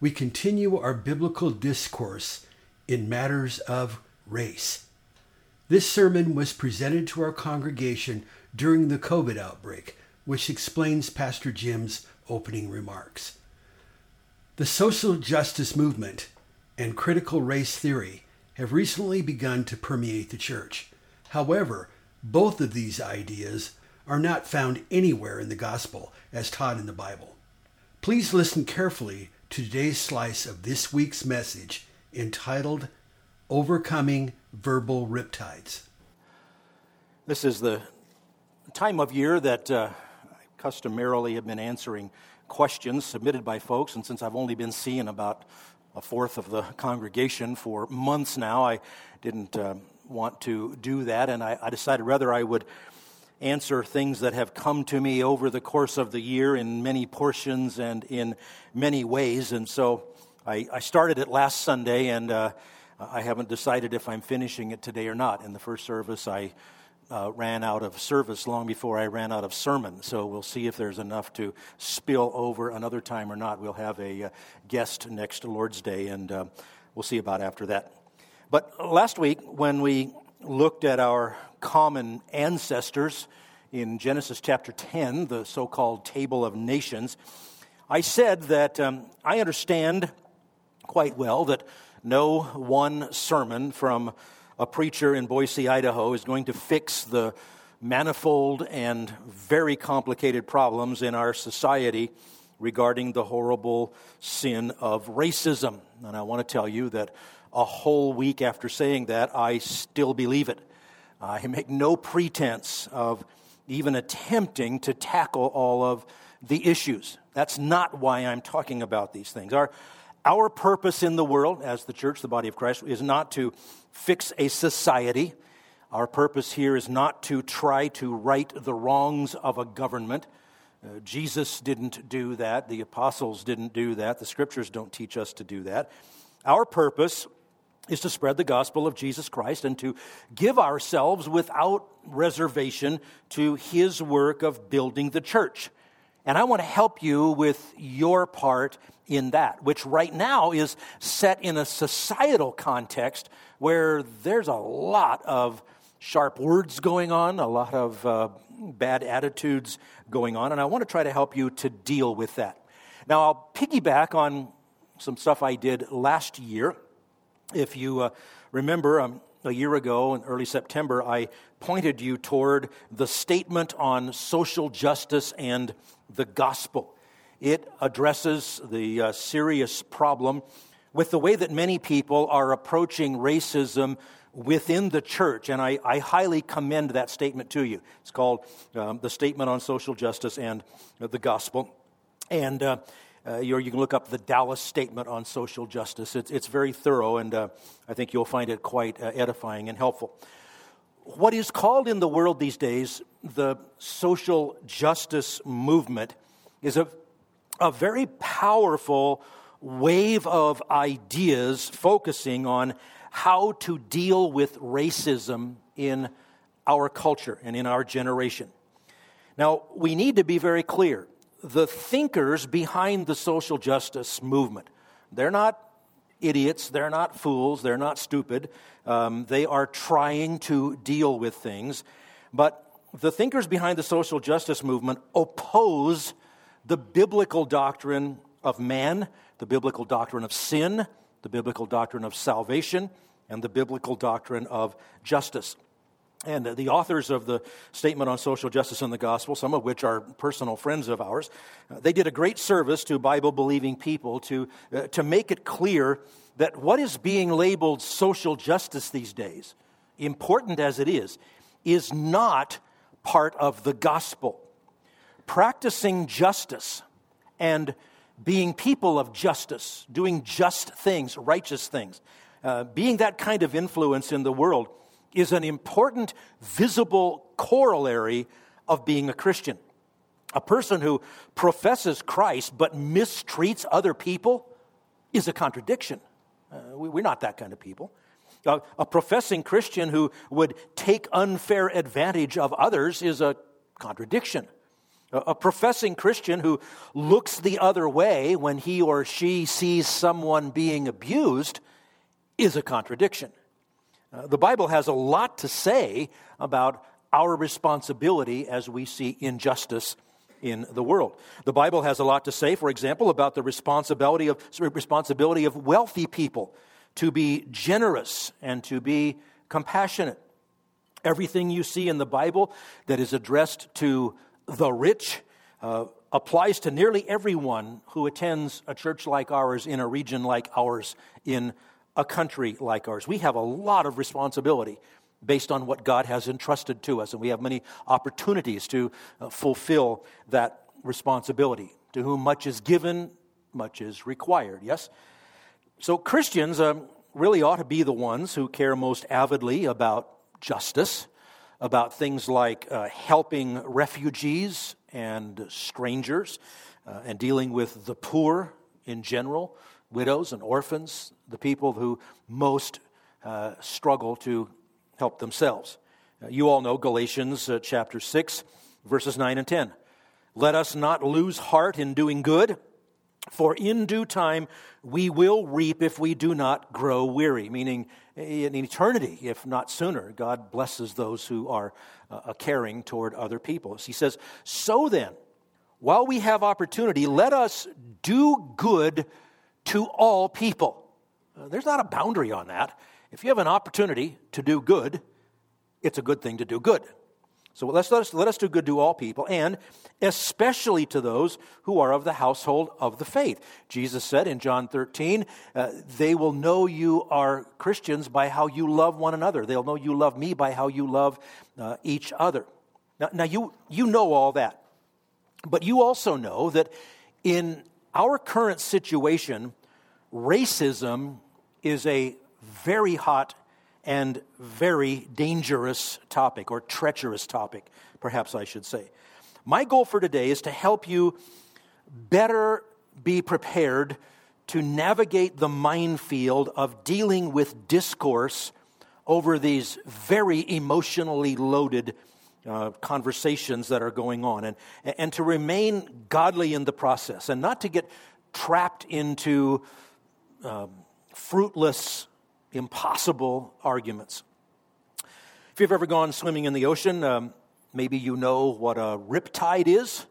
we continue our biblical discourse in matters of race. This sermon was presented to our congregation during the COVID outbreak, which explains Pastor Jim's opening remarks. The social justice movement and critical race theory have recently begun to permeate the church. However, both of these ideas are not found anywhere in the gospel as taught in the Bible. Please listen carefully today's slice of this week's message entitled Overcoming Verbal Riptides. This is the time of year that uh, I customarily have been answering questions submitted by folks, and since I've only been seeing about a fourth of the congregation for months now, I didn't uh, want to do that, and I, I decided rather I would answer things that have come to me over the course of the year in many portions and in many ways. And so I, I started it last Sunday, and uh, I haven't decided if I'm finishing it today or not. In the first service, I uh, ran out of service long before I ran out of sermon. So we'll see if there's enough to spill over another time or not. We'll have a uh, guest next Lord's Day, and uh, we'll see about after that. But last week, when we looked at our common ancestors in Genesis chapter 10, the so called Table of Nations, I said that um, I understand quite well that no one sermon from a preacher in Boise, Idaho, is going to fix the manifold and very complicated problems in our society regarding the horrible sin of racism. And I want to tell you that a whole week after saying that, I still believe it. I make no pretense of even attempting to tackle all of the issues. That's not why I'm talking about these things. Our, our purpose in the world, as the church, the body of Christ, is not to fix a society. Our purpose here is not to try to right the wrongs of a government. Uh, Jesus didn't do that. The apostles didn't do that. The scriptures don't teach us to do that. Our purpose is to spread the gospel of Jesus Christ and to give ourselves without reservation to his work of building the church. And I want to help you with your part in that, which right now is set in a societal context where there's a lot of sharp words going on, a lot of uh, bad attitudes going on, and I want to try to help you to deal with that. Now, I'll piggyback on some stuff I did last year if you uh, remember, um, a year ago in early September, I pointed you toward the statement on social justice and the gospel. It addresses the uh, serious problem with the way that many people are approaching racism within the church, and I, I highly commend that statement to you. It's called um, The Statement on Social Justice and the Gospel. And uh, uh, you can look up the Dallas Statement on Social Justice. It's, it's very thorough, and uh, I think you'll find it quite uh, edifying and helpful. What is called in the world these days the social justice movement is a, a very powerful wave of ideas focusing on how to deal with racism in our culture and in our generation. Now, we need to be very clear the thinkers behind the social justice movement. They're not idiots, they're not fools, they're not stupid. Um, they are trying to deal with things. But the thinkers behind the social justice movement oppose the biblical doctrine of man, the biblical doctrine of sin, the biblical doctrine of salvation, and the biblical doctrine of justice. And the authors of the Statement on Social Justice and the Gospel, some of which are personal friends of ours, uh, they did a great service to Bible believing people to, uh, to make it clear that what is being labeled social justice these days, important as it is, is not part of the gospel. Practicing justice and being people of justice, doing just things, righteous things, uh, being that kind of influence in the world is an important, visible corollary of being a Christian. A person who professes Christ but mistreats other people is a contradiction. Uh, we, are not that kind of people. A professing Christian who would take unfair advantage of others is a contradiction. A, a professing Christian who looks the other way when he or she sees someone being abused is a contradiction. Uh, the Bible has a lot to say about our responsibility as we see injustice in the world. The Bible has a lot to say, for example, about the responsibility of, responsibility of wealthy people to be generous and to be compassionate. Everything you see in the Bible that is addressed to the rich uh, applies to nearly everyone who attends a church like ours in a region like ours in a country like ours. We have a lot of responsibility based on what God has entrusted to us, and we have many opportunities to uh, fulfill that responsibility. To whom much is given, much is required, yes? So Christians um, really ought to be the ones who care most avidly about justice, about things like uh, helping refugees and strangers, uh, and dealing with the poor in general, widows and orphans, the people who most uh, struggle to help themselves. Uh, you all know Galatians uh, chapter 6, verses 9 and 10. Let us not lose heart in doing good, for in due time we will reap if we do not grow weary, meaning in eternity, if not sooner. God blesses those who are uh, caring toward other people. He says, So then, while we have opportunity, let us do good to all people. Uh, there's not a boundary on that. If you have an opportunity to do good, it's a good thing to do good. So let's, let, us, let us do good to all people, and especially to those who are of the household of the faith. Jesus said in John 13, uh, They will know you are Christians by how you love one another. They'll know you love me by how you love uh, each other. Now, now you, you know all that. But you also know that in our current situation, racism is a very hot and very dangerous topic, or treacherous topic, perhaps I should say. My goal for today is to help you better be prepared to navigate the minefield of dealing with discourse over these very emotionally loaded uh, conversations that are going on, and, and to remain godly in the process, and not to get trapped into um, fruitless, impossible arguments. If you've ever gone swimming in the ocean, um, maybe you know what a riptide is.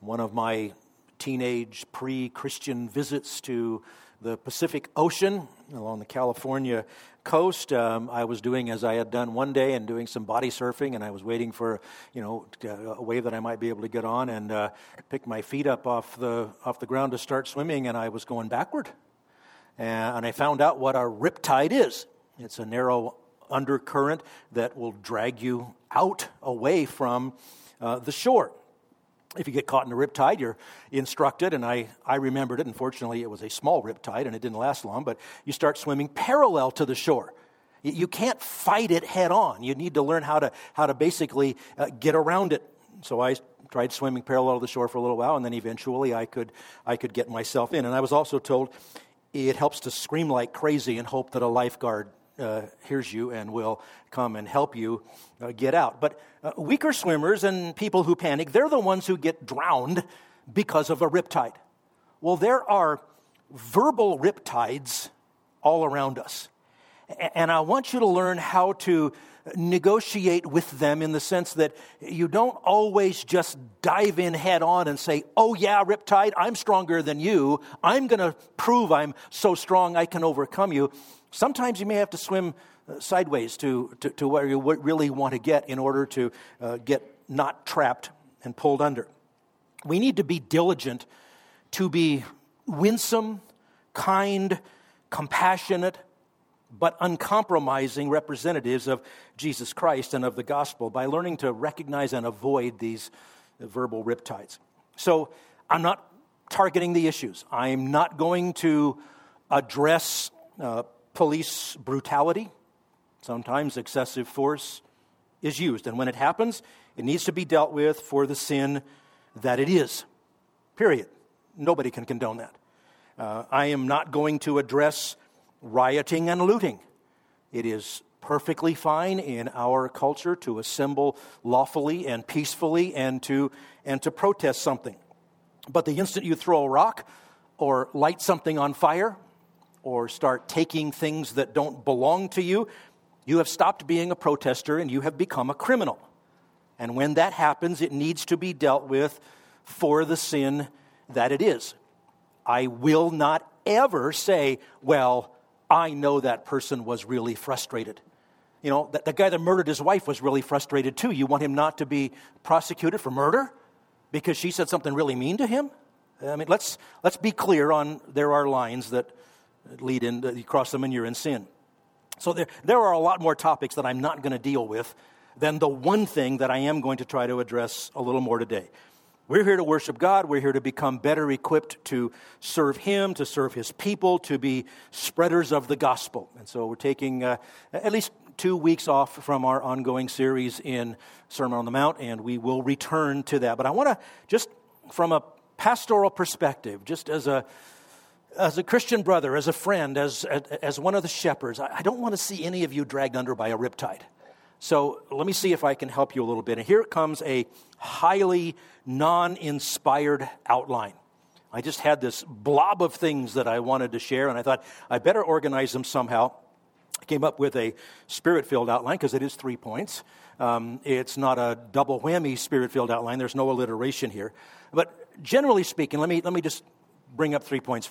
One of my teenage pre Christian visits to the Pacific Ocean along the California coast. Um, I was doing as I had done one day and doing some body surfing, and I was waiting for you know a wave that I might be able to get on, and uh, my feet up off the off the ground to start swimming, and I was going backward and I found out what a riptide is. It's a narrow undercurrent that will drag you out away from uh, the shore. If you get caught in a riptide, you're instructed, and I, I remembered it. Unfortunately, it was a small riptide and it didn't last long, but you start swimming parallel to the shore. You can't fight it head on. You need to learn how to, how to basically uh, get around it. So I tried swimming parallel to the shore for a little while, and then eventually I could, I could get myself in. And I was also told it helps to scream like crazy and hope that a lifeguard uh, hears you and will come and help you uh, get out. But uh, weaker swimmers and people who panic, they're the ones who get drowned because of a riptide. Well, there are verbal riptides all around us. And I want you to learn how to negotiate with them in the sense that you don't always just dive in head on and say, Oh, yeah, Riptide, I'm stronger than you. I'm going to prove I'm so strong I can overcome you. Sometimes you may have to swim uh, sideways to, to, to where you really want to get in order to uh, get not trapped and pulled under. We need to be diligent to be winsome, kind, compassionate, but uncompromising representatives of Jesus Christ and of the gospel by learning to recognize and avoid these verbal riptides. So I'm not targeting the issues. I'm not going to address uh, police brutality. Sometimes excessive force is used. And when it happens, it needs to be dealt with for the sin that it is. Period. Nobody can condone that. Uh, I am not going to address rioting and looting. It is perfectly fine in our culture to assemble lawfully and peacefully and to, and to protest something. But the instant you throw a rock or light something on fire or start taking things that don't belong to you, you have stopped being a protester and you have become a criminal. And when that happens, it needs to be dealt with for the sin that it is. I will not ever say, well, I know that person was really frustrated. You know, that, the guy that murdered his wife was really frustrated too. You want him not to be prosecuted for murder because she said something really mean to him? I mean, let's, let's be clear on there are lines that lead in, you cross them and you're in sin. So there, there are a lot more topics that I'm not going to deal with than the one thing that I am going to try to address a little more today. We're here to worship God. We're here to become better equipped to serve Him, to serve His people, to be spreaders of the gospel. And so we're taking uh, at least two weeks off from our ongoing series in Sermon on the Mount, and we will return to that. But I want to just, from a pastoral perspective, just as a as a Christian brother, as a friend, as, as one of the shepherds, I don't want to see any of you dragged under by a riptide. So let me see if I can help you a little bit. And here comes a highly non inspired outline. I just had this blob of things that I wanted to share, and I thought I better organize them somehow. I came up with a spirit filled outline because it is three points. Um, it's not a double whammy spirit filled outline, there's no alliteration here. But generally speaking, let me, let me just bring up three points.